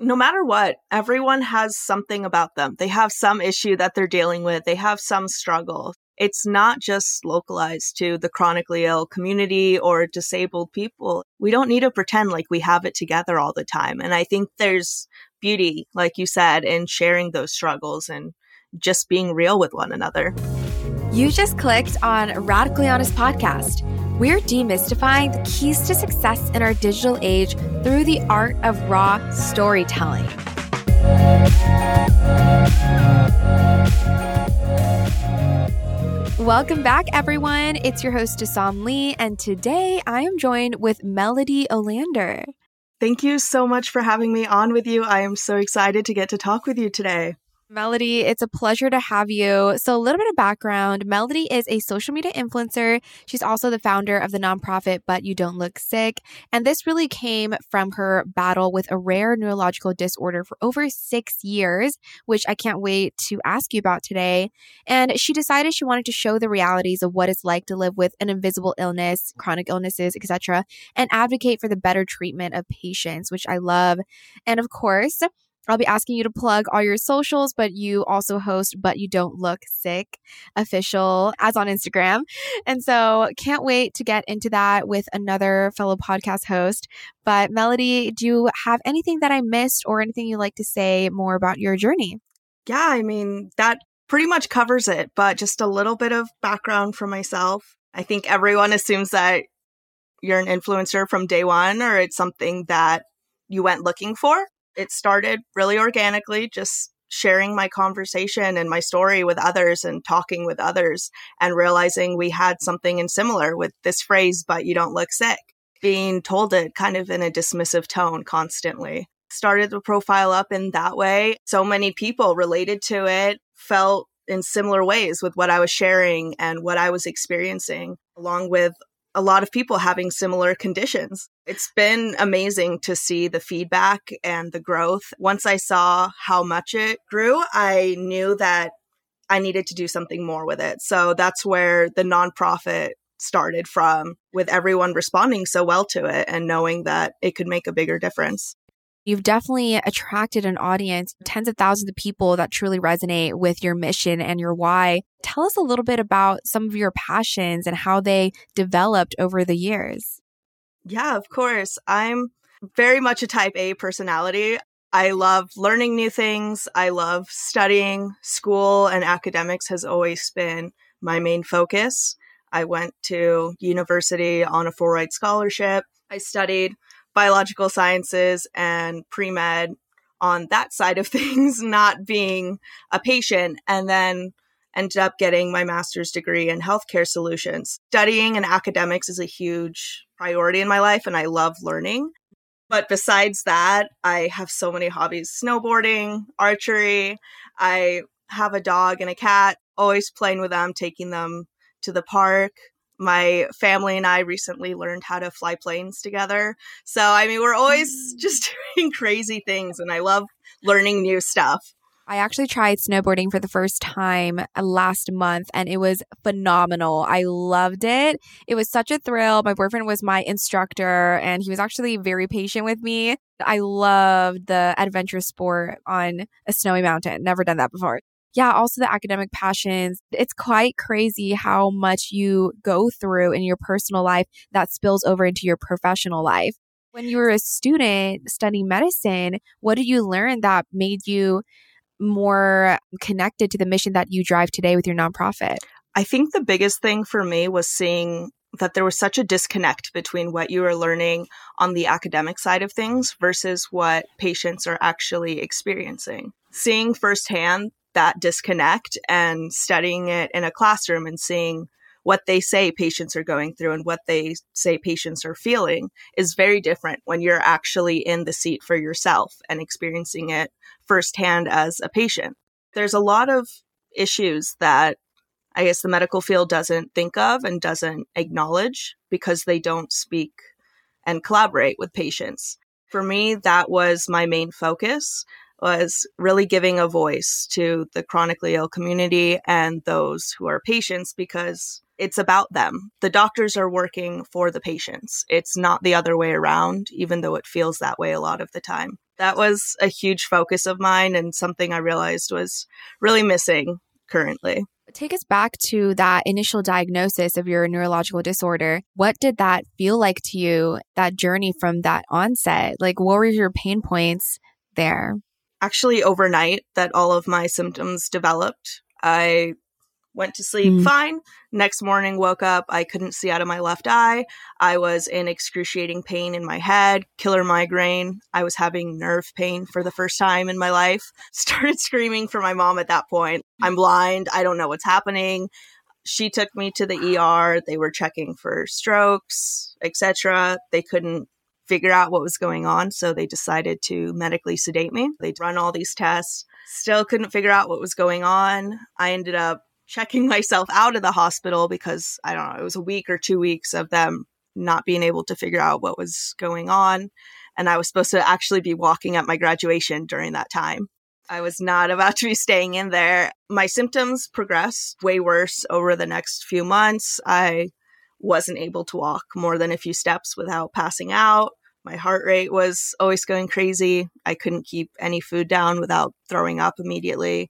no matter what, everyone has something about them. They have some issue that they're dealing with, they have some struggle. It's not just localized to the chronically ill community or disabled people. We don't need to pretend like we have it together all the time. And I think there's beauty, like you said, in sharing those struggles and just being real with one another. You just clicked on Radically Honest Podcast. We're demystifying the keys to success in our digital age through the art of raw storytelling. Welcome back, everyone. It's your host, Assam Lee, and today I am joined with Melody Olander. Thank you so much for having me on with you. I am so excited to get to talk with you today. Melody, it's a pleasure to have you. So, a little bit of background Melody is a social media influencer. She's also the founder of the nonprofit But You Don't Look Sick. And this really came from her battle with a rare neurological disorder for over six years, which I can't wait to ask you about today. And she decided she wanted to show the realities of what it's like to live with an invisible illness, chronic illnesses, etc., and advocate for the better treatment of patients, which I love. And of course, I'll be asking you to plug all your socials, but you also host But You Don't Look Sick official as on Instagram. And so can't wait to get into that with another fellow podcast host. But Melody, do you have anything that I missed or anything you'd like to say more about your journey? Yeah, I mean, that pretty much covers it, but just a little bit of background for myself. I think everyone assumes that you're an influencer from day one or it's something that you went looking for it started really organically, just sharing my conversation and my story with others and talking with others and realizing we had something in similar with this phrase, but you don't look sick, being told it kind of in a dismissive tone constantly. Started the profile up in that way. So many people related to it, felt in similar ways with what I was sharing and what I was experiencing, along with a lot of people having similar conditions. It's been amazing to see the feedback and the growth. Once I saw how much it grew, I knew that I needed to do something more with it. So that's where the nonprofit started from, with everyone responding so well to it and knowing that it could make a bigger difference. You've definitely attracted an audience, tens of thousands of people that truly resonate with your mission and your why. Tell us a little bit about some of your passions and how they developed over the years. Yeah, of course. I'm very much a type A personality. I love learning new things. I love studying. School and academics has always been my main focus. I went to university on a full ride scholarship. I studied biological sciences and pre med on that side of things, not being a patient, and then ended up getting my master's degree in healthcare solutions. Studying and academics is a huge priority in my life, and I love learning. But besides that, I have so many hobbies snowboarding, archery. I have a dog and a cat, always playing with them, taking them to the park my family and I recently learned how to fly planes together. So, I mean, we're always mm. just doing crazy things, and I love learning new stuff. I actually tried snowboarding for the first time uh, last month and it was phenomenal. I loved it. It was such a thrill. My boyfriend was my instructor and he was actually very patient with me. I loved the adventure sport on a snowy mountain. Never done that before yeah, also the academic passions. It's quite crazy how much you go through in your personal life that spills over into your professional life. When you were a student studying medicine, what did you learn that made you more connected to the mission that you drive today with your nonprofit? I think the biggest thing for me was seeing that there was such a disconnect between what you were learning on the academic side of things versus what patients are actually experiencing. Seeing firsthand that disconnect and studying it in a classroom and seeing what they say patients are going through and what they say patients are feeling is very different when you're actually in the seat for yourself and experiencing it firsthand as a patient. There's a lot of issues that I guess the medical field doesn't think of and doesn't acknowledge because they don't speak and collaborate with patients. For me, that was my main focus was really giving a voice to the chronically ill community and those who are patients because it's about them. The doctors are working for the patients. It's not the other way around, even though it feels that way a lot of the time. That was a huge focus of mine and something I realized was really missing currently. Take us back to that initial diagnosis of your neurological disorder. What did that feel like to you, that journey from that onset? Like, what were your pain points there? Actually, overnight, that all of my symptoms developed. I went to sleep mm. fine. Next morning, woke up. I couldn't see out of my left eye. I was in excruciating pain in my head, killer migraine. I was having nerve pain for the first time in my life. Started screaming for my mom at that point. I'm blind. I don't know what's happening. She took me to the ER. They were checking for strokes, etc. They couldn't figure out what was going on, so they decided to medically sedate me. They'd run all these tests. Still couldn't figure out what was going on. I ended up checking myself out of the hospital because I don't know, it was a week or two weeks of them not being able to figure out what was going on. And I was supposed to actually be walking at my graduation during that time. I was not about to be staying in there. My symptoms progressed way worse over the next few months. I wasn't able to walk more than a few steps without passing out. My heart rate was always going crazy. I couldn't keep any food down without throwing up immediately.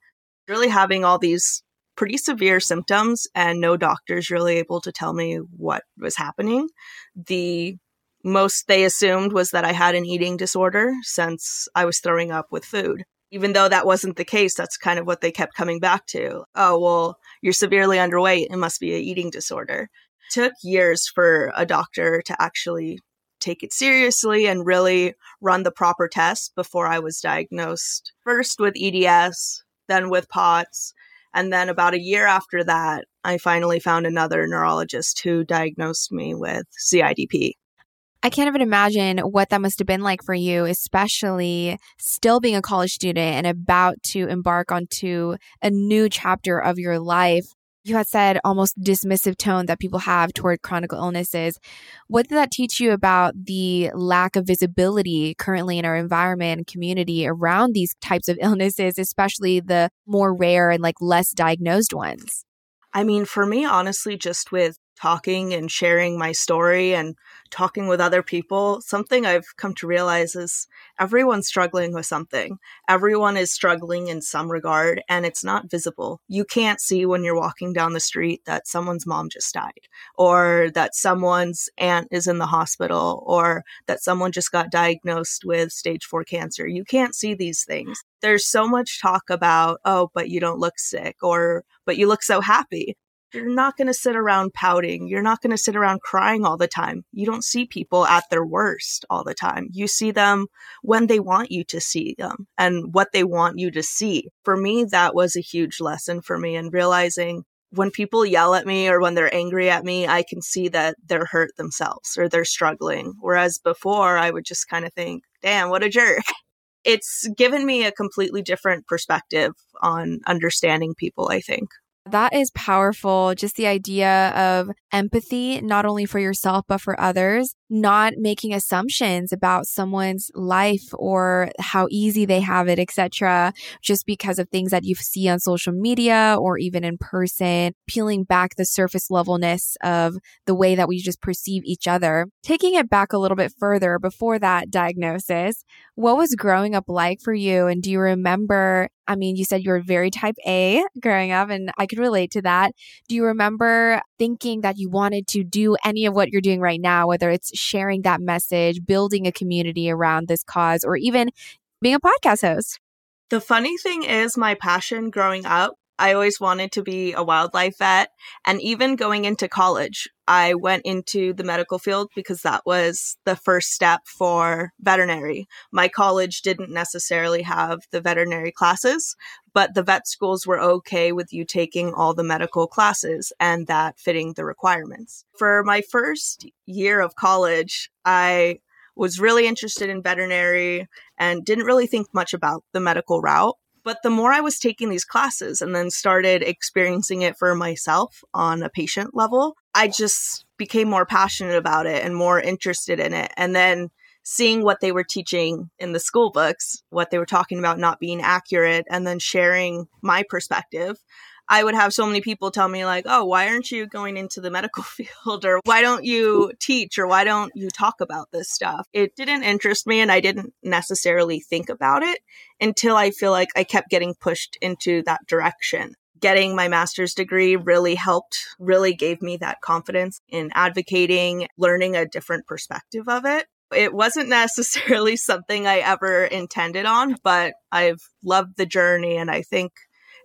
Really having all these pretty severe symptoms and no doctors really able to tell me what was happening. The most they assumed was that I had an eating disorder since I was throwing up with food. Even though that wasn't the case, that's kind of what they kept coming back to. Oh, well, you're severely underweight. It must be an eating disorder. It took years for a doctor to actually take it seriously and really run the proper tests before I was diagnosed. First with EDS, then with POTS, and then about a year after that, I finally found another neurologist who diagnosed me with CIDP. I can't even imagine what that must have been like for you, especially still being a college student and about to embark onto a new chapter of your life you had said almost dismissive tone that people have toward chronic illnesses. What did that teach you about the lack of visibility currently in our environment and community around these types of illnesses, especially the more rare and like less diagnosed ones? I mean, for me, honestly, just with talking and sharing my story and talking with other people, something I've come to realize is everyone's struggling with something. Everyone is struggling in some regard, and it's not visible. You can't see when you're walking down the street that someone's mom just died, or that someone's aunt is in the hospital, or that someone just got diagnosed with stage four cancer. You can't see these things. There's so much talk about, oh, but you don't look sick, or but you look so happy. You're not going to sit around pouting. You're not going to sit around crying all the time. You don't see people at their worst all the time. You see them when they want you to see them and what they want you to see. For me, that was a huge lesson for me and realizing when people yell at me or when they're angry at me, I can see that they're hurt themselves or they're struggling. Whereas before, I would just kind of think, damn, what a jerk. It's given me a completely different perspective on understanding people, I think. That is powerful. Just the idea of empathy, not only for yourself, but for others, not making assumptions about someone's life or how easy they have it, etc., just because of things that you see on social media or even in person, peeling back the surface levelness of the way that we just perceive each other. Taking it back a little bit further before that diagnosis, what was growing up like for you? And do you remember I mean, you said you were very type A growing up, and I could relate to that. Do you remember thinking that you wanted to do any of what you're doing right now, whether it's sharing that message, building a community around this cause, or even being a podcast host? The funny thing is, my passion growing up I always wanted to be a wildlife vet. And even going into college, I went into the medical field because that was the first step for veterinary. My college didn't necessarily have the veterinary classes, but the vet schools were okay with you taking all the medical classes and that fitting the requirements. For my first year of college, I was really interested in veterinary and didn't really think much about the medical route. But the more I was taking these classes and then started experiencing it for myself on a patient level, I just became more passionate about it and more interested in it. And then seeing what they were teaching in the school books, what they were talking about not being accurate, and then sharing my perspective, I would have so many people tell me, like, oh, why aren't you going into the medical field? Or why don't you teach? Or why don't you talk about this stuff? It didn't interest me and I didn't necessarily think about it until I feel like I kept getting pushed into that direction. Getting my master's degree really helped, really gave me that confidence in advocating, learning a different perspective of it. It wasn't necessarily something I ever intended on, but I've loved the journey and I think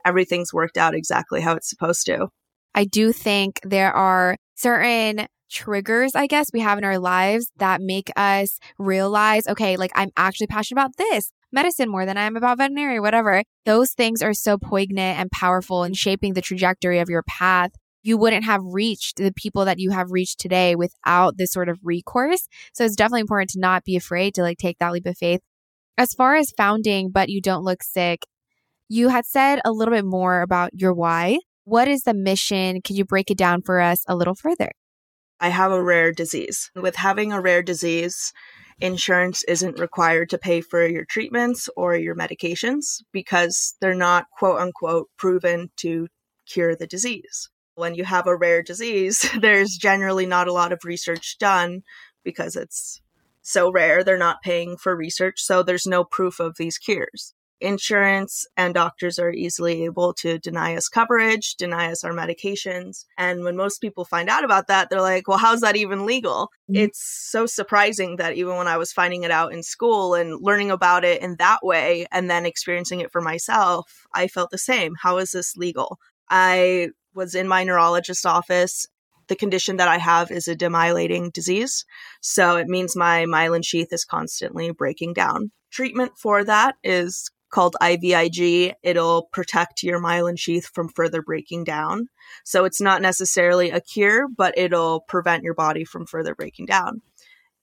everything's worked out exactly how it's supposed to. I do think there are certain triggers, I guess, we have in our lives that make us realize, okay, like I'm actually passionate about this medicine more than I am about veterinary, whatever. Those things are so poignant and powerful in shaping the trajectory of your path. You wouldn't have reached the people that you have reached today without this sort of recourse. So it's definitely important to not be afraid to like take that leap of faith. As far as founding, but you don't look sick, you had said a little bit more about your why. What is the mission? Can you break it down for us a little further? I have a rare disease. With having a rare disease, insurance isn't required to pay for your treatments or your medications because they're not quote unquote proven to cure the disease. When you have a rare disease, there's generally not a lot of research done because it's so rare. They're not paying for research, so there's no proof of these cures insurance and doctors are easily able to deny us coverage, deny us our medications. And when most people find out about that, they're like, well, how's that even legal? Mm-hmm. It's so surprising that even when I was finding it out in school and learning about it in that way and then experiencing it for myself, I felt the same. How is this legal? I was in my neurologist's office the condition that I have is a demyelinating disease. So it means my myelin sheath is constantly breaking down. Treatment for that is called IVIG. It'll protect your myelin sheath from further breaking down. So it's not necessarily a cure, but it'll prevent your body from further breaking down.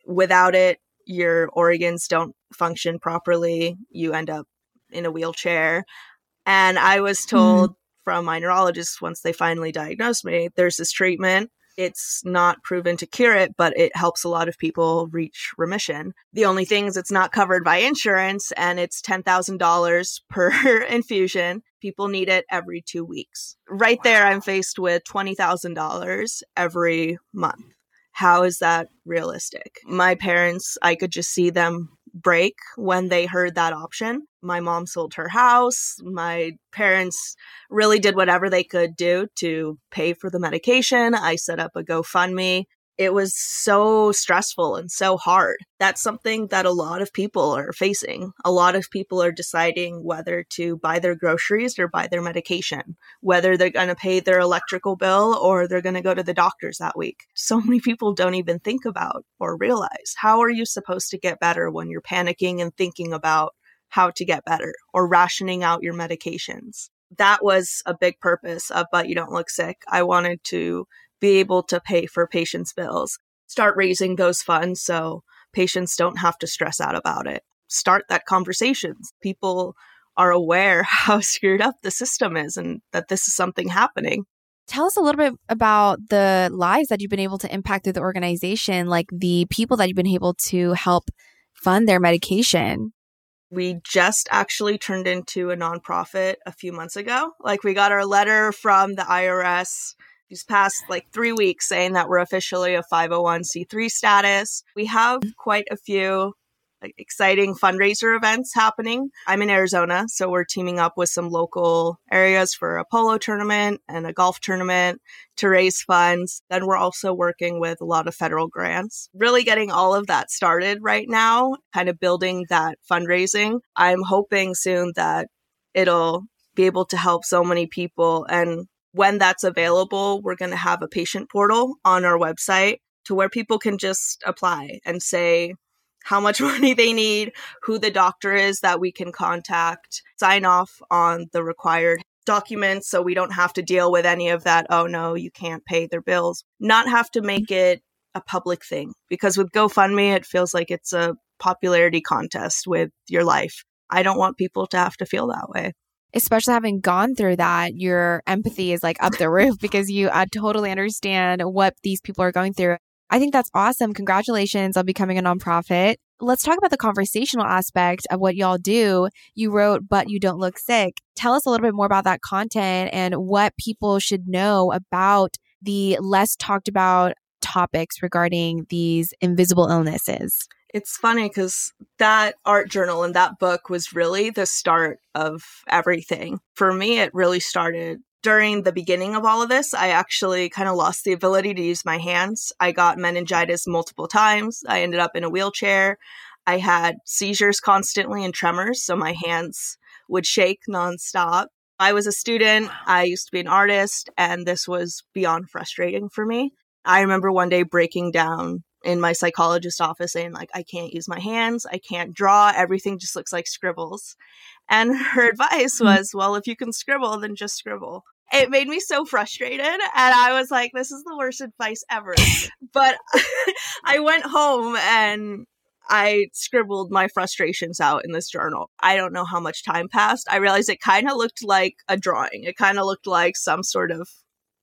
Without it, your organs don't function properly. You end up in a wheelchair. And I was mm-hmm. told mm-hmm. from my neurologist once they finally diagnosed me, there's this treatment it's not proven to cure it, but it helps a lot of people reach remission. The only thing is it's not covered by insurance and it's $10,000 per infusion. People need it every two weeks. Right wow. there, I'm faced with $20,000 every month. How is that realistic? My parents, I could just see them break when they heard that option. My mom sold her house. My parents really did whatever they could do to pay for the medication. I set up a GoFundMe it was so stressful and so hard. That's something that a lot of people are facing. A lot of people are deciding whether to buy their groceries or buy their medication, whether they're going to pay their electrical bill or they're going to go to the doctors that week. So many people don't even think about or realize how are you supposed to get better when you're panicking and thinking about how to get better or rationing out your medications. That was a big purpose of But You Don't Look Sick. I wanted to be able to pay for patients' bills. Start raising those funds so patients don't have to stress out about it. Start that conversation. People are aware how screwed up the system is and that this is something happening. Tell us a little bit about the lives that you've been able to impact through the organization, like the people that you've been able to help fund their medication. We just actually turned into a nonprofit a few months ago. Like, we got our letter from the IRS these past like three weeks saying that we're officially a 501c3 status. We have quite a few exciting fundraiser events happening. I'm in Arizona, so we're teaming up with some local areas for a polo tournament and a golf tournament to raise funds. Then we're also working with a lot of federal grants, really getting all of that started right now, kind of building that fundraising. I'm hoping soon that it'll be able to help so many people and when that's available, we're going to have a patient portal on our website to where people can just apply and say how much money they need, who the doctor is that we can contact, sign off on the required documents so we don't have to deal with any of that. Oh no, you can't pay their bills. Not have to make mm-hmm. it a public thing because with GoFundMe, it feels like it's a popularity contest with your life. I don't want people to have to feel that way especially having gone through that, your empathy is like up the roof because you uh, totally understand what these people are going through. I think that's awesome. Congratulations on becoming a nonprofit. let's talk about the conversational aspect of what y'all do. You wrote, but you don't look sick. Tell us a little bit more about that content and what people should know about the less talked about topics regarding these invisible illnesses. It's funny because that art journal and that book was really the start of everything. For me, it really started during the beginning of all of this. I actually kind of lost the ability to use my hands. I got meningitis multiple times. I ended up in a wheelchair. I had seizures constantly and tremors, so my hands would shake nonstop. I was a student, I used to be an artist, and this was beyond frustrating for me. I remember one day breaking down in my psychologist office saying like I can't use my hands, I can't draw, everything just looks like scribbles. And her advice mm-hmm. was, well, if you can scribble, then just scribble. It made me so frustrated and I was like this is the worst advice ever. but I went home and I scribbled my frustrations out in this journal. I don't know how much time passed. I realized it kind of looked like a drawing. It kind of looked like some sort of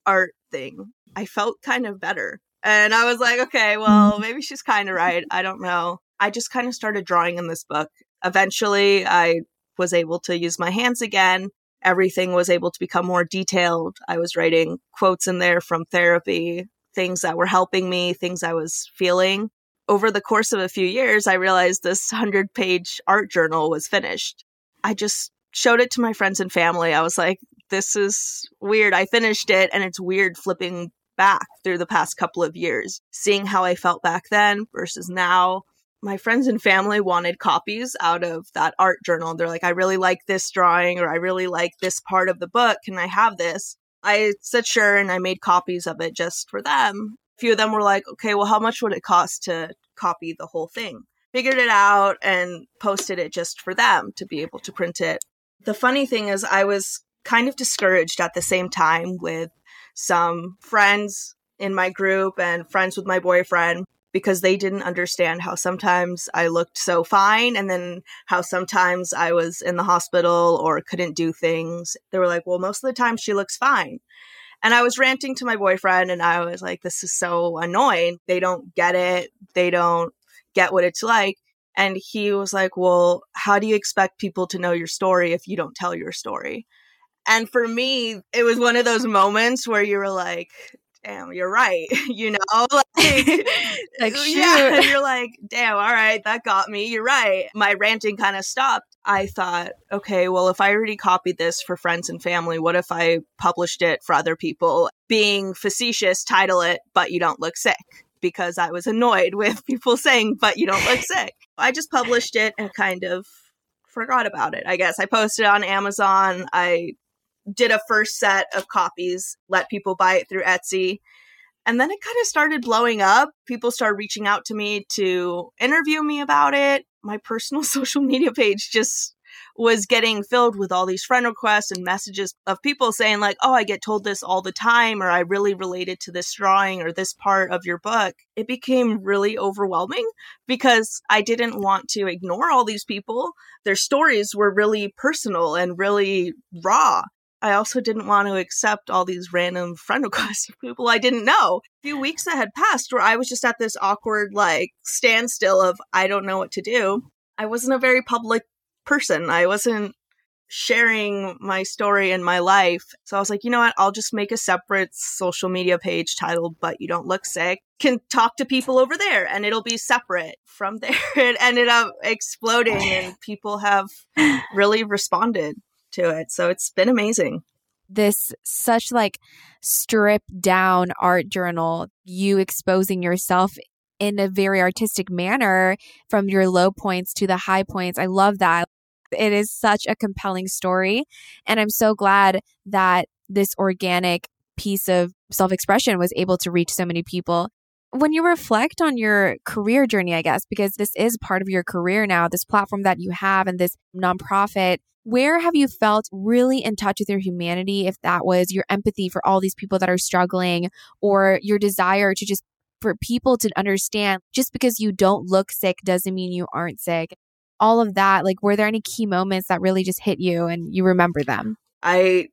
art thing. I felt kind of better. And I was like, okay, well, mm-hmm. maybe she's kind of right. I don't know. I just kind of started drawing in this book. Eventually, I was able to use my hands again. Everything was able to become more detailed. I was writing quotes in there from therapy, things that were helping me, things I was feeling. Over the course of a few years, I realized this 100 page art journal was finished. I just showed it to my friends and family. I was like, this is weird. I finished it and it's weird flipping back through the past couple of years, seeing how I felt back then versus now. My friends and family wanted copies out of that art journal. They're like, I really like this drawing or I really like this part of the book. Can I have this? I said sure and I made copies of it just for them. A few of them were like, okay, well, how much would it cost to copy the whole thing? Figured it out and posted it just for them to be able to print it. The funny thing is, I was kind of discouraged at the same time with some friends in my group and friends with my boyfriend because they didn't understand how sometimes I looked so fine and then how sometimes I was in the hospital or couldn't do things. They were like, well, most of the time she looks fine. And I was ranting to my boyfriend and I was like, this is so annoying. They don't get it. They don't get what it's like. And he was like, well, how do you expect people to know your story if you don't tell your story? And for me, it was one of those moments where you were like, damn, you're right. you know, like, like yeah, you're like, damn, all right, that got me. You're right. My ranting kind of stopped. I thought, okay, well, if I already copied this for friends and family, what if I published it for other people? Being facetious, title it, but you don't look sick because I was annoyed with people saying, but you don't look sick. I just published it and kind of forgot about it. I guess I posted it on Amazon. I did a first set of copies, let people buy it through Etsy. And then it kind of started blowing up. People started reaching out to me to interview me about it. My personal social media page just was getting filled with all these friend requests and messages of people saying like, "Oh, I get told this all the time or I really related to this drawing or this part of your book." It became really overwhelming because I didn't want to ignore all these people. Their stories were really personal and really raw. I also didn't want to accept all these random friend requests of people I didn't know. A few weeks that had passed where I was just at this awkward, like, standstill of I don't know what to do. I wasn't a very public person. I wasn't sharing my story and my life. So I was like, you know what? I'll just make a separate social media page titled, But You Don't Look Sick. Can talk to people over there and it'll be separate. From there, it ended up exploding and people have really responded to it. So it's been amazing. This such like stripped down art journal, you exposing yourself in a very artistic manner from your low points to the high points. I love that. It is such a compelling story. And I'm so glad that this organic piece of self expression was able to reach so many people. When you reflect on your career journey, I guess, because this is part of your career now, this platform that you have and this nonprofit, where have you felt really in touch with your humanity? If that was your empathy for all these people that are struggling or your desire to just for people to understand just because you don't look sick doesn't mean you aren't sick. All of that, like, were there any key moments that really just hit you and you remember them? I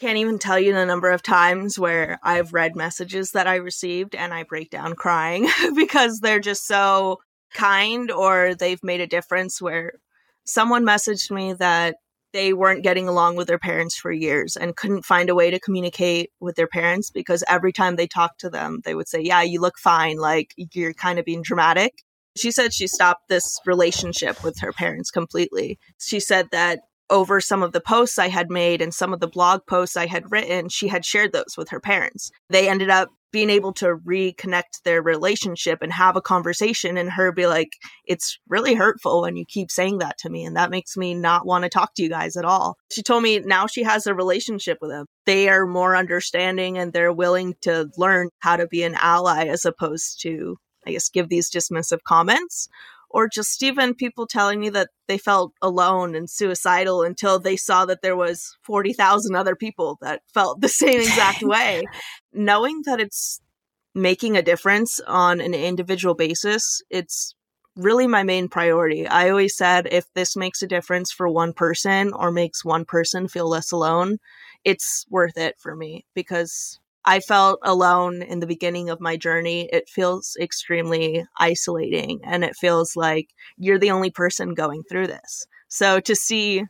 can't even tell you the number of times where I've read messages that I received and I break down crying because they're just so kind or they've made a difference where someone messaged me that they weren't getting along with their parents for years and couldn't find a way to communicate with their parents because every time they talked to them, they would say, Yeah, you look fine. Like you're kind of being dramatic. She said she stopped this relationship with her parents completely. She said that over some of the posts I had made and some of the blog posts I had written, she had shared those with her parents. They ended up being able to reconnect their relationship and have a conversation and her be like, it's really hurtful when you keep saying that to me. And that makes me not want to talk to you guys at all. She told me now she has a relationship with them. They are more understanding and they're willing to learn how to be an ally as opposed to, I guess, give these dismissive comments or just even people telling me that they felt alone and suicidal until they saw that there was 40,000 other people that felt the same exact way. Knowing that it's making a difference on an individual basis, it's really my main priority. I always said if this makes a difference for one person or makes one person feel less alone, it's worth it for me because I felt alone in the beginning of my journey. It feels extremely isolating and it feels like you're the only person going through this. So to see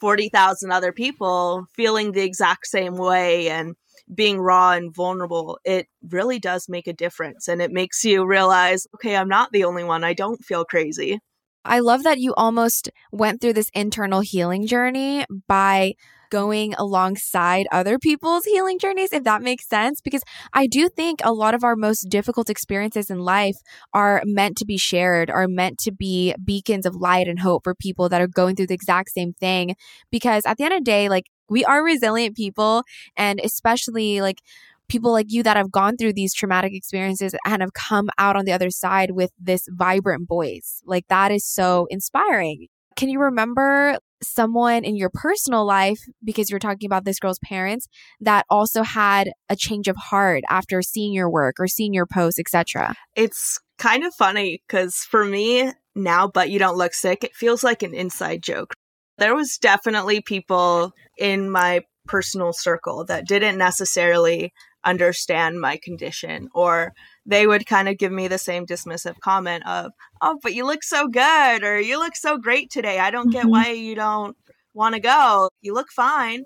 40,000 other people feeling the exact same way and being raw and vulnerable, it really does make a difference. And it makes you realize, okay, I'm not the only one. I don't feel crazy. I love that you almost went through this internal healing journey by going alongside other people's healing journeys, if that makes sense. Because I do think a lot of our most difficult experiences in life are meant to be shared, are meant to be beacons of light and hope for people that are going through the exact same thing. Because at the end of the day, like we are resilient people, and especially like people like you that have gone through these traumatic experiences and have come out on the other side with this vibrant voice. Like that is so inspiring. Can you remember someone in your personal life, because you're talking about this girl's parents, that also had a change of heart after seeing your work or seeing your posts, etc. It's kind of funny because for me now, but you don't look sick, it feels like an inside joke. There was definitely people in my personal circle that didn't necessarily understand my condition or they would kind of give me the same dismissive comment of, "Oh, but you look so good," or "You look so great today. I don't get mm-hmm. why you don't want to go. You look fine."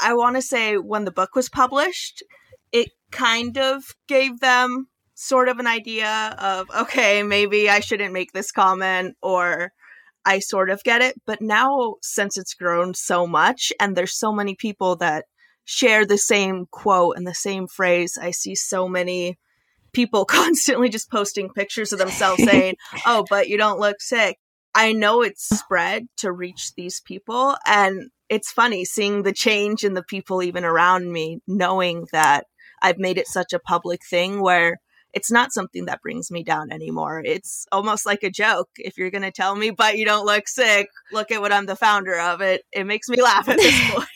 I want to say when the book was published, it kind of gave them sort of an idea of, okay, maybe I shouldn't make this comment or I sort of get it. But now, since it's grown so much and there's so many people that share the same quote and the same phrase, I see so many people constantly just posting pictures of themselves saying, "Oh, but you don't look sick." I know it's spread to reach these people and it's funny seeing the change in the people even around me knowing that I've made it such a public thing where it's not something that brings me down anymore. It's almost like a joke. If you're going to tell me, but you don't look sick, look at what I'm the founder of. It it makes me laugh at this point.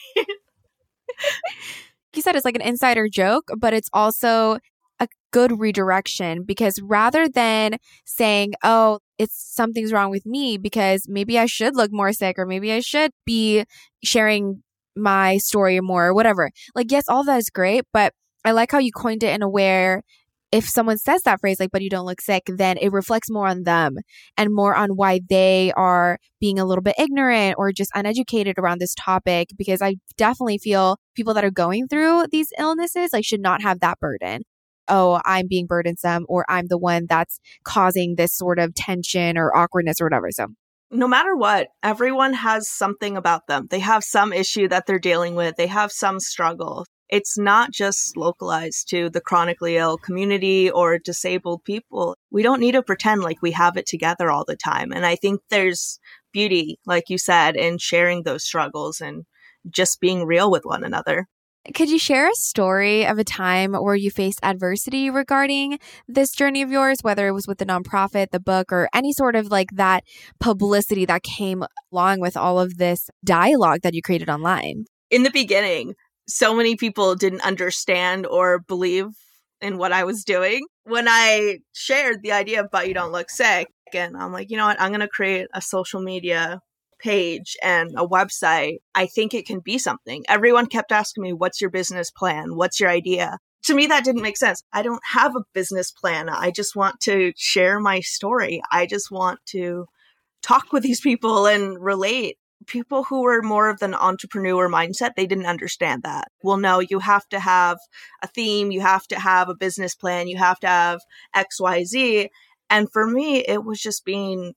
you said it's like an insider joke, but it's also a good redirection because rather than saying, oh, it's something's wrong with me because maybe I should look more sick or maybe I should be sharing my story more or whatever. Like, yes, all that is great, but I like how you coined it in a where if someone says that phrase, like, but you don't look sick, then it reflects more on them and more on why they are being a little bit ignorant or just uneducated around this topic. Because I definitely feel people that are going through these illnesses, like, should not have that burden oh, I'm being burdensome or I'm the one that's causing this sort of tension or awkwardness or whatever. So, no matter what, everyone has something about them. They have some issue that they're dealing with, they have some struggle. It's not just localized to the chronically ill community or disabled people. We don't need to pretend like we have it together all the time. And I think there's beauty, like you said, in sharing those struggles and just being real with one another. Could you share a story of a time where you faced adversity regarding this journey of yours, whether it was with the nonprofit, the book, or any sort of like that publicity that came along with all of this dialogue that you created online? In the beginning, so many people didn't understand or believe in what I was doing. When I shared the idea of But You Don't Look Sick, and I'm like, you know what, I'm going to create a social media page and a website, I think it can be something. Everyone kept asking me, What's your business plan? What's your idea? to me, that didn't make sense. I don't have a business plan. I just want to share my story. I just want to talk with these people and relate. People who were more of an entrepreneur mindset, they didn't understand that. Well, no, you have to have a theme, you have to have a business plan, you have to have XYZ. And for me, it was just being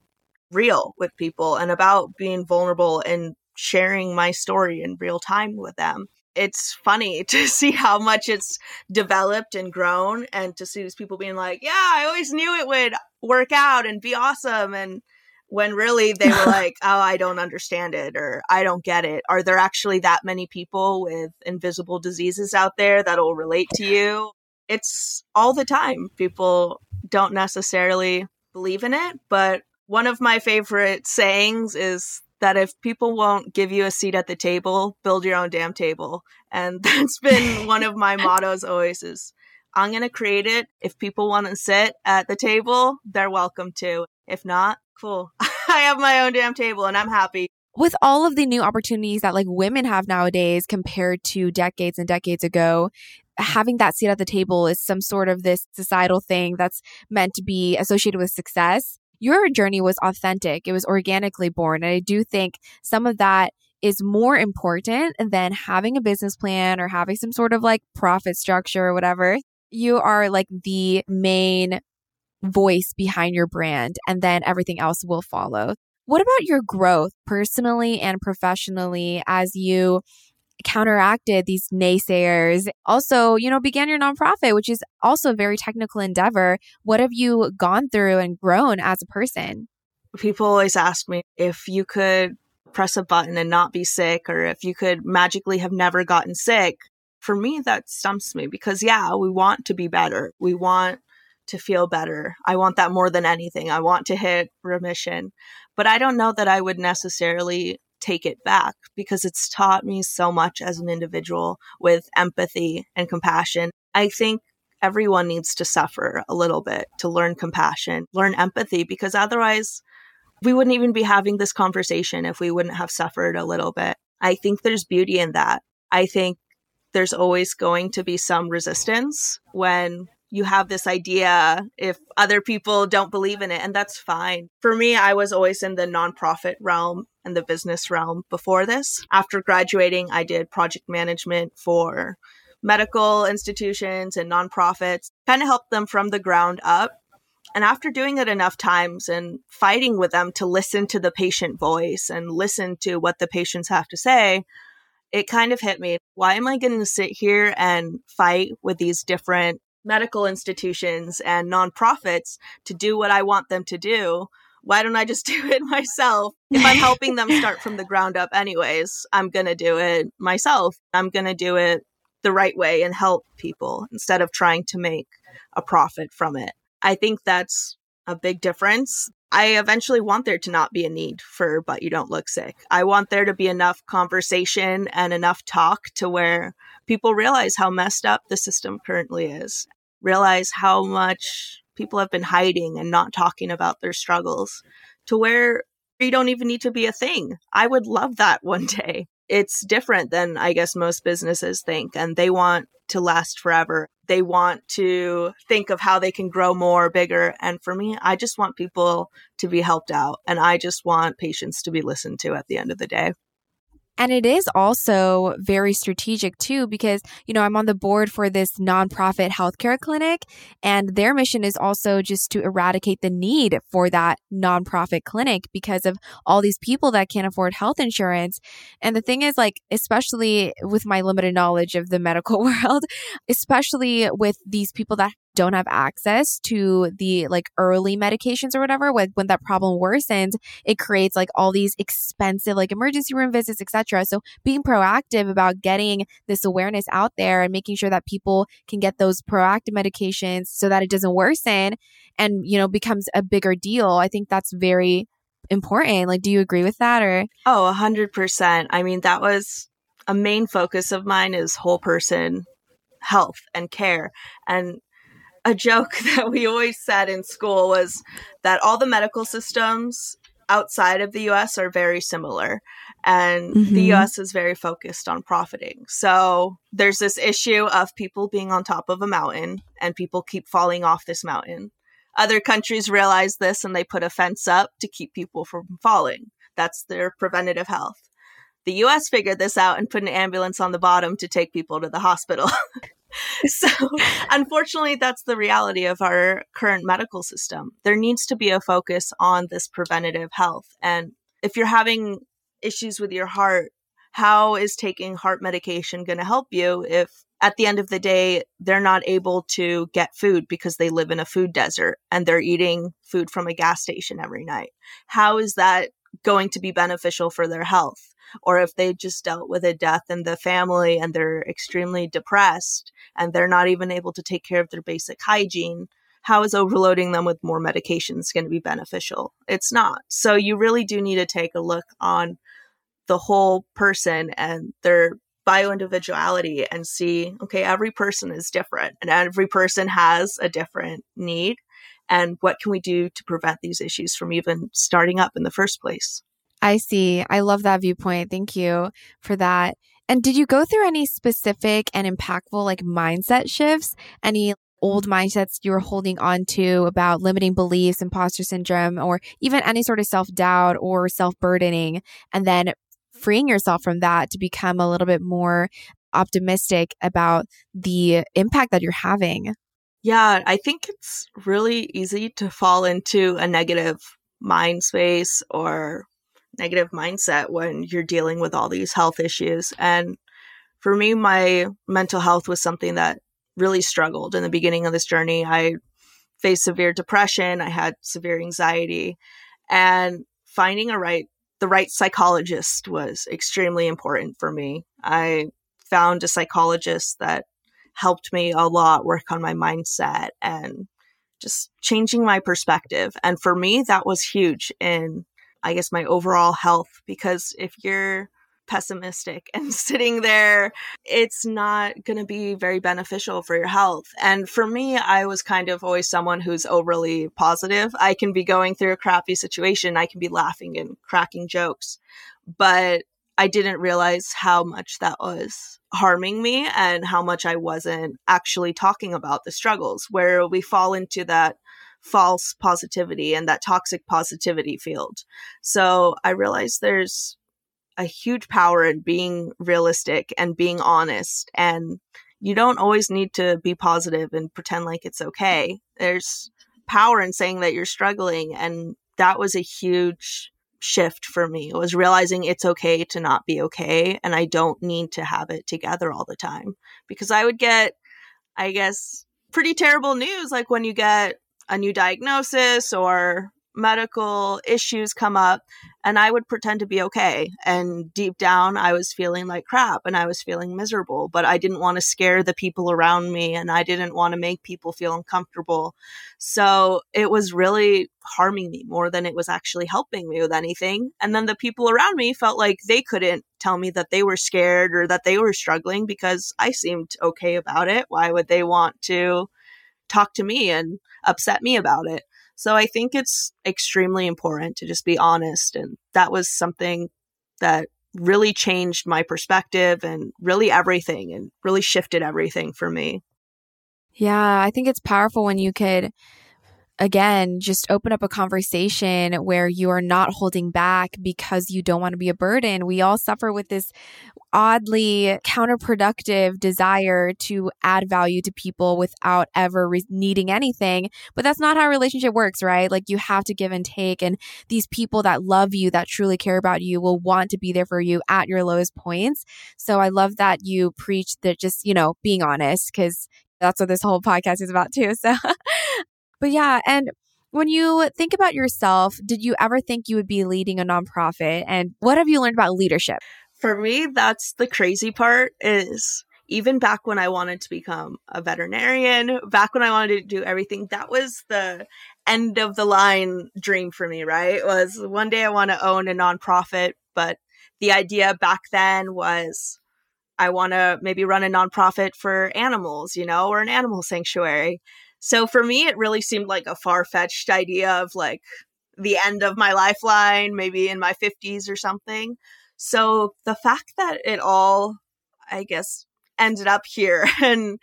real with people and about being vulnerable and sharing my story in real time with them. It's funny to see how much it's developed and grown and to see these people being like, yeah, I always knew it would work out and be awesome. And when really they were like, oh, I don't understand it or I don't get it. Are there actually that many people with invisible diseases out there that'll relate to you? It's all the time. People don't necessarily believe in it, but one of my favorite sayings is that if people won't give you a seat at the table, build your own damn table. And that's been one of my mottos always is I'm going to create it. If people want to sit at the table, they're welcome to. If not, cool. I have my own damn table and I'm happy. With all of the new opportunities that like women have nowadays compared to decades and decades ago, having that seat at the table is some sort of this societal thing that's meant to be associated with success. Your journey was authentic. It was organically born. And I do think some of that is more important than having a business plan or having some sort of like profit structure or whatever. You are like the main voice behind your brand, and then everything else will follow. What about your growth personally and professionally as you counteracted these naysayers? Also, you know, began your nonprofit, which is also a very technical endeavor. What have you gone through and grown as a person? People always ask me if you could press a button and not be sick, or if you could magically have never gotten sick. For me, that stumps me because, yeah, we want to be better. We want to feel better. I want that more than anything. I want to hit remission. But I don't know that I would necessarily take it back because it's taught me so much as an individual with empathy and compassion. I think everyone needs to suffer a little bit to learn compassion, learn empathy, because otherwise we wouldn't even be having this conversation if we wouldn't have suffered a little bit. I think there's beauty in that. I think there's always going to be some resistance when you have this idea if other people don't believe in it, and that's fine. For me, I was always in the nonprofit realm and the business realm before this. After graduating, I did project management for medical institutions and nonprofits, kind of helped them from the ground up. And after doing it enough times and fighting with them to listen to the patient voice and listen to what the patients have to say, it kind of hit me. Why am I going to sit here and fight with these different medical institutions and nonprofits to do what I want them to do. Why don't I just do it myself? If I'm helping them start from the ground up, anyways, I'm going to do it myself. I'm going to do it the right way and help people instead of trying to make a profit from it. I think that's a big difference. I eventually want there to not be a need for but you don't look sick. I want there to be enough conversation and enough talk to where people realize how messed up the system currently is, realize how much people have been hiding and not talking about their struggles to where you don't even need to be a thing. I would love that one day. It's different than I guess most businesses think, and they want to last forever. They want to think of how they can grow more, bigger. And for me, I just want people to be helped out, and I just want patients to be listened to at the end of the day. And it is also very strategic too, because, you know, I'm on the board for this nonprofit healthcare clinic, and their mission is also just to eradicate the need for that nonprofit clinic because of all these people that can't afford health insurance. And the thing is, like, especially with my limited knowledge of the medical world, especially with these people that don't have access to the like early medications or whatever when, when that problem worsens it creates like all these expensive like emergency room visits etc so being proactive about getting this awareness out there and making sure that people can get those proactive medications so that it doesn't worsen and you know becomes a bigger deal i think that's very important. Like do you agree with that or? Oh 100% i mean that was a main focus of mine is whole person health and care. And a joke that we always said in school was that all the medical systems outside of the US are very similar. And mm-hmm. the US is very focused on profiting. So there's this issue of people being on top of a mountain and people keep falling off this mountain. Other countries realize this and they put a fence up to keep people from falling. That's their preventative health. The US figured this out and put an ambulance on the bottom to take people to the hospital. so, unfortunately, that's the reality of our current medical system. There needs to be a focus on this preventative health. And if you're having issues with your heart, how is taking heart medication going to help you if at the end of the day, they're not able to get food because they live in a food desert and they're eating food from a gas station every night? How is that going to be beneficial for their health? Or if they just dealt with a death in the family and they're extremely depressed and they're not even able to take care of their basic hygiene, how is overloading them with more medications going to be beneficial? It's not. So you really do need to take a look on the whole person and their bio individuality and see, okay, every person is different and every person has a different need. And what can we do to prevent these issues from even starting up in the first place? I see. I love that viewpoint. Thank you for that. And did you go through any specific and impactful like mindset shifts? Any old mindsets you were holding on to about limiting beliefs, imposter syndrome, or even any sort of self doubt or self burdening, and then freeing yourself from that to become a little bit more optimistic about the impact that you're having? Yeah, I think it's really easy to fall into a negative mind space or negative mindset when you're dealing with all these health issues. And for me, my mental health was something that really struggled in the beginning of this journey. I faced severe depression, I had severe anxiety, and finding a right the right psychologist was extremely important for me. I found a psychologist that helped me a lot work on my mindset and just changing my perspective. And for me, that was huge in I guess, my overall health. Because if you're pessimistic and sitting there, it's not going to be very beneficial for your health. And for me, I was kind of always someone who's overly positive. I can be going through a crappy situation, I can be laughing and cracking jokes, but I didn't realize how much that was harming me and how much I wasn't actually talking about the struggles, where we fall into that false positivity and that toxic positivity field. So I realized there's a huge power in being realistic and being honest. And you don't always need to be positive and pretend like it's okay. There's power in saying that you're struggling. And that was a huge shift for me. It was realizing it's okay to not be okay. And I don't need to have it together all the time because I would get, I guess, pretty terrible news. Like when you get a new diagnosis or medical issues come up and I would pretend to be okay. And deep down, I was feeling like crap and I was feeling miserable, but I didn't want to scare the people around me and I didn't want to make people feel uncomfortable. So it was really harming me more than it was actually helping me with anything. And then the people around me felt like they couldn't tell me that they were scared or that they were struggling because I seemed okay about it. Why would they want to talk to me and upset me about it. So I think it's extremely important to just be honest. And that was something that really changed my perspective and really everything and really shifted everything for me. Yeah, I think it's powerful when you could again, just open up a conversation where you are not holding back because you don't want to be a burden. We all suffer with this oddly counterproductive desire to add value to people without ever re- needing anything. But that's not how a relationship works, right? Like you have to give and take. And these people that love you, that truly care about you, will want to be there for you at your lowest points. So I love that you preach that just, you know, being honest because that's what this whole podcast is about too. So but yeah, and when you think about yourself, did you ever think you would be leading a nonprofit? And what have you learned about leadership? For me, that's the crazy part is even back when I wanted to become a veterinarian, back when I wanted to do everything, that was the end of the line dream for me, right? It Was one day I want to own a nonprofit, but the idea back then was I want to maybe run a nonprofit for animals, you know, or an animal sanctuary. So for me, it really seemed like a far fetched idea of like the end of my lifeline, maybe in my 50s or something. So the fact that it all, I guess, ended up here and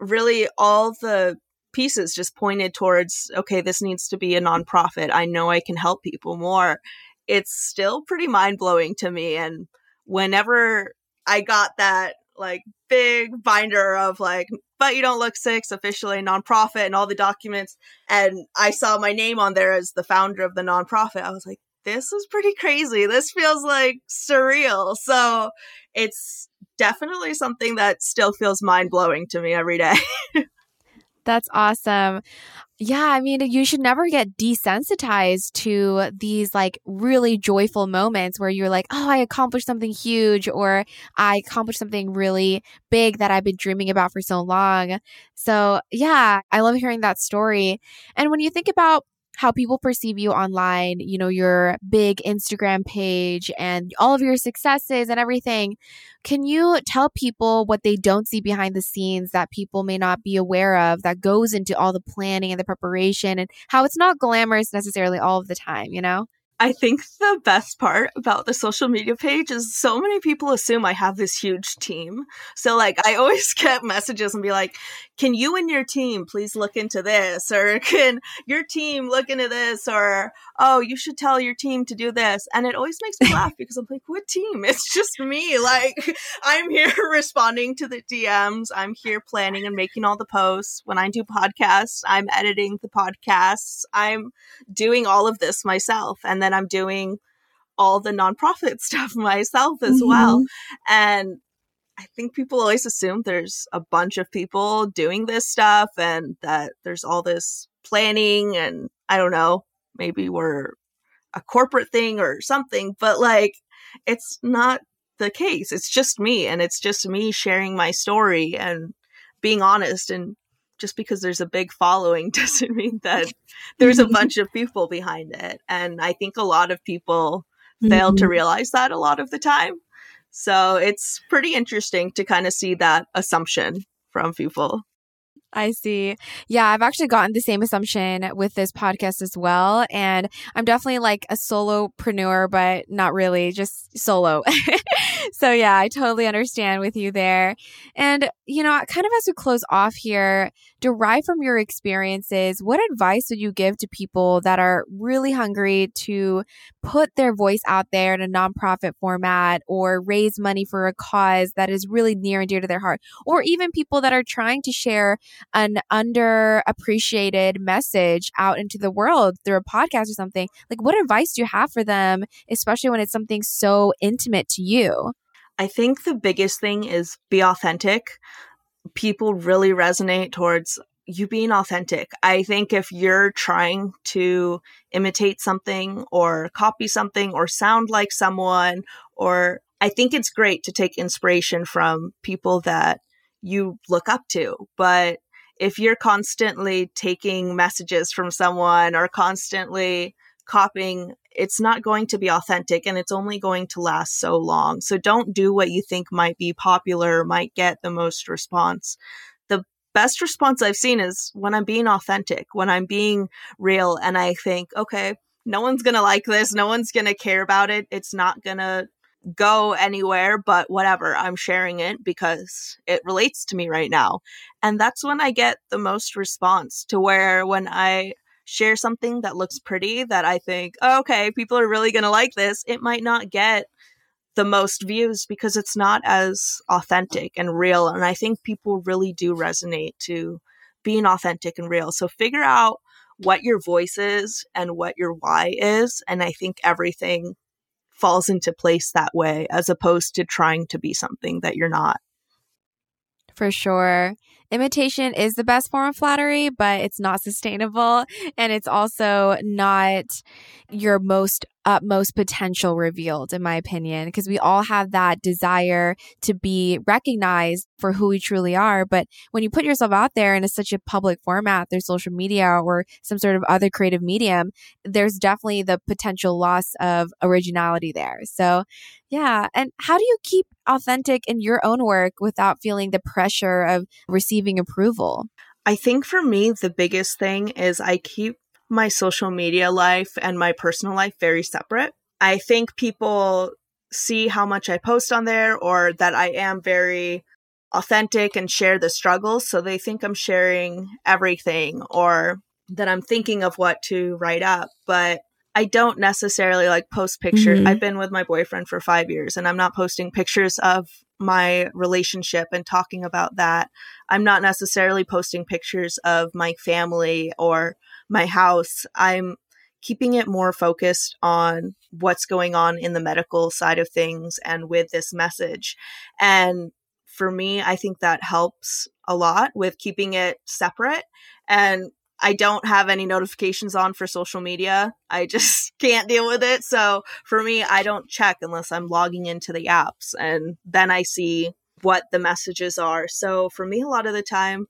really all the pieces just pointed towards okay, this needs to be a nonprofit. I know I can help people more. It's still pretty mind blowing to me. And whenever I got that like big binder of like, but you don't look sick officially nonprofit and all the documents, and I saw my name on there as the founder of the nonprofit, I was like, this is pretty crazy. This feels like surreal. So it's definitely something that still feels mind blowing to me every day. That's awesome. Yeah, I mean, you should never get desensitized to these like really joyful moments where you're like, oh, I accomplished something huge or I accomplished something really big that I've been dreaming about for so long. So, yeah, I love hearing that story. And when you think about how people perceive you online, you know, your big Instagram page and all of your successes and everything. Can you tell people what they don't see behind the scenes that people may not be aware of that goes into all the planning and the preparation and how it's not glamorous necessarily all of the time, you know? I think the best part about the social media page is so many people assume I have this huge team. So like I always get messages and be like, "Can you and your team please look into this?" or "Can your team look into this?" or "Oh, you should tell your team to do this." And it always makes me laugh because I'm like, "What team? It's just me. Like I'm here responding to the DMs. I'm here planning and making all the posts. When I do podcasts, I'm editing the podcasts. I'm doing all of this myself." And then I'm doing all the nonprofit stuff myself as mm-hmm. well. And I think people always assume there's a bunch of people doing this stuff and that there's all this planning and I don't know, maybe we're a corporate thing or something, but like it's not the case. It's just me and it's just me sharing my story and being honest and just because there's a big following doesn't mean that there's a bunch of people behind it. And I think a lot of people fail mm-hmm. to realize that a lot of the time. So it's pretty interesting to kind of see that assumption from people. I see. Yeah, I've actually gotten the same assumption with this podcast as well. And I'm definitely like a solopreneur, but not really, just solo. so, yeah, I totally understand with you there. And, you know, kind of as we close off here, derive from your experiences, what advice would you give to people that are really hungry to put their voice out there in a nonprofit format or raise money for a cause that is really near and dear to their heart? Or even people that are trying to share an underappreciated message out into the world through a podcast or something? Like, what advice do you have for them, especially when it's something so intimate to you? I think the biggest thing is be authentic people really resonate towards you being authentic. I think if you're trying to imitate something or copy something or sound like someone, or I think it's great to take inspiration from people that you look up to. But if you're constantly taking messages from someone or constantly copying, it's not going to be authentic and it's only going to last so long. So don't do what you think might be popular, might get the most response. The best response I've seen is when I'm being authentic, when I'm being real and I think, okay, no one's going to like this. No one's going to care about it. It's not going to go anywhere, but whatever. I'm sharing it because it relates to me right now. And that's when I get the most response to where when I share something that looks pretty that I think, oh, okay, people are really going to like this, it might not get the most views because it's not as authentic and real. And I think people really do resonate to being authentic and real. So figure out what your voice is and what your why is. And I think everything falls into place that way as opposed to trying to be something that you're not. For sure. Imitation is the best form of flattery, but it's not sustainable. And it's also not your most utmost potential revealed, in my opinion, because we all have that desire to be recognized for who we truly are. But when you put yourself out there in a, such a public format, through social media or some sort of other creative medium, there's definitely the potential loss of originality there. So, yeah. And how do you keep authentic in your own work without feeling the pressure of receiving approval? I think for me, the biggest thing is I keep my social media life and my personal life very separate. I think people see how much I post on there or that I am very authentic and share the struggles. So they think I'm sharing everything or that I'm thinking of what to write up. But I don't necessarily like post pictures. Mm-hmm. I've been with my boyfriend for five years and I'm not posting pictures of my relationship and talking about that. I'm not necessarily posting pictures of my family or my house. I'm keeping it more focused on what's going on in the medical side of things and with this message. And for me, I think that helps a lot with keeping it separate. And I don't have any notifications on for social media. I just can't deal with it. So for me, I don't check unless I'm logging into the apps and then I see what the messages are. So for me, a lot of the time,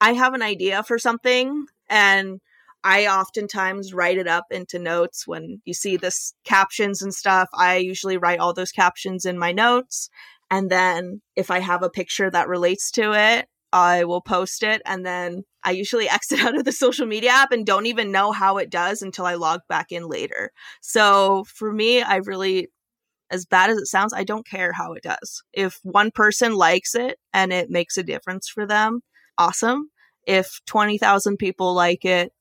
I have an idea for something and I oftentimes write it up into notes when you see this captions and stuff. I usually write all those captions in my notes. And then if I have a picture that relates to it, I will post it and then I usually exit out of the social media app and don't even know how it does until I log back in later. So for me, I really, as bad as it sounds, I don't care how it does. If one person likes it and it makes a difference for them, awesome. If 20,000 people like it,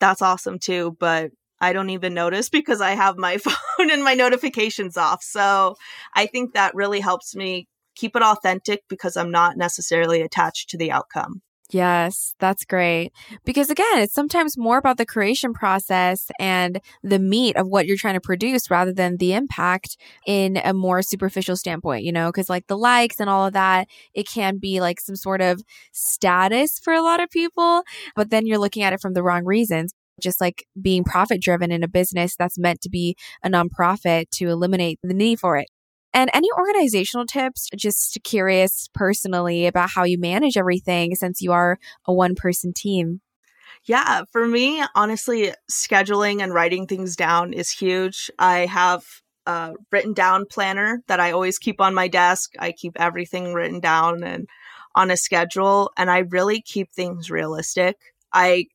that's awesome too. But I don't even notice because I have my phone and my notifications off. So I think that really helps me keep it authentic because I'm not necessarily attached to the outcome. Yes, that's great. Because again, it's sometimes more about the creation process and the meat of what you're trying to produce rather than the impact in a more superficial standpoint, you know, because like the likes and all of that, it can be like some sort of status for a lot of people, but then you're looking at it from the wrong reasons just like being profit driven in a business that's meant to be a nonprofit to eliminate the need for it. And any organizational tips, just curious personally about how you manage everything since you are a one person team. Yeah, for me, honestly, scheduling and writing things down is huge. I have a written down planner that I always keep on my desk. I keep everything written down and on a schedule, and I really keep things realistic. I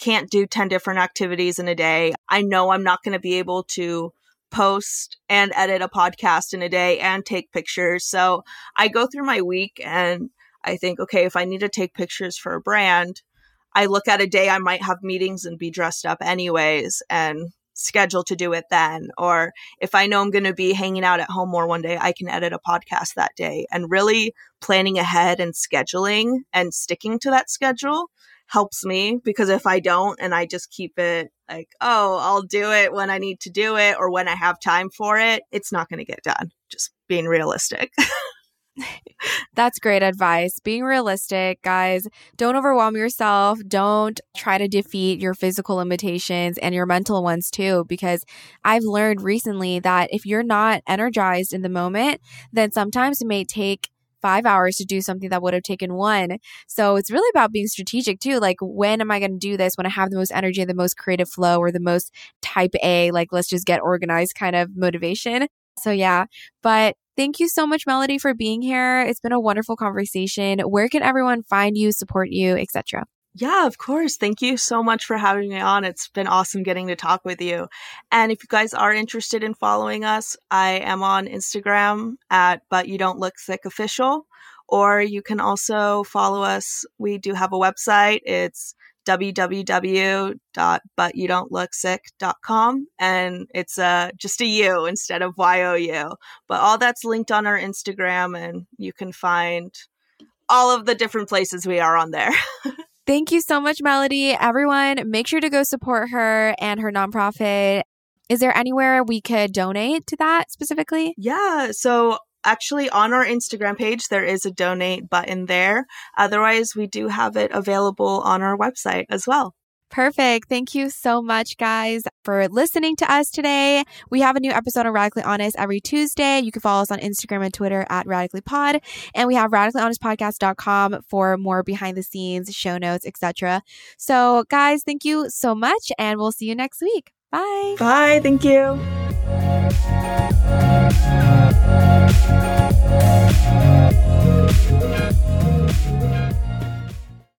can't do 10 different activities in a day. I know I'm not going to be able to post and edit a podcast in a day and take pictures. So I go through my week and I think, okay, if I need to take pictures for a brand, I look at a day I might have meetings and be dressed up anyways and schedule to do it then. Or if I know I'm going to be hanging out at home more one day, I can edit a podcast that day. And really planning ahead and scheduling and sticking to that schedule helps me because if I don't and I just keep it like, oh, I'll do it when I need to do it or when I have time for it, it's not going to get done. Just being realistic. That's great advice. Being realistic, guys. Don't overwhelm yourself. Don't try to defeat your physical limitations and your mental ones too, because I've learned recently that if you're not energized in the moment, then sometimes it may take five hours to do something that would have taken one. So it's really about being strategic too. Like, when am I going to do this? When I have the most energy, the most creative flow, or the most type A, like, let's just get organized kind of motivation. So, yeah. But thank you so much, Melody, for being here. It's been a wonderful conversation. Where can everyone find you, support you, etc.? Yeah, of course. Thank you so much for having me on. It's been awesome getting to talk with you. And if you guys are interested in following us, I am on Instagram at But You Don't Look Sick Official, or you can also follow us. We do have a website. It's www.butyoudon'tlook.sick.com and it's uh, just a U instead of Y-O-U. But all that's linked on our Instagram and you can find all of the different places we are on there. Thank you so much, Melody. Everyone, make sure to go support her and her nonprofit. Is there anywhere we could donate to that specifically? Yeah. So actually on our Instagram page, there is a donate button there. Otherwise, we do have it available on our website as well. Perfect. Thank you so much, guys, for listening to us today. We have a new episode of Radically Honest every Tuesday. You can follow us on Instagram and Twitter at Radically Pod. And we have radicallyhonestpodcast.com for more behind the scenes, show notes, etc. So, guys, thank you so much, and we'll see you next week. Bye. Bye. Thank you.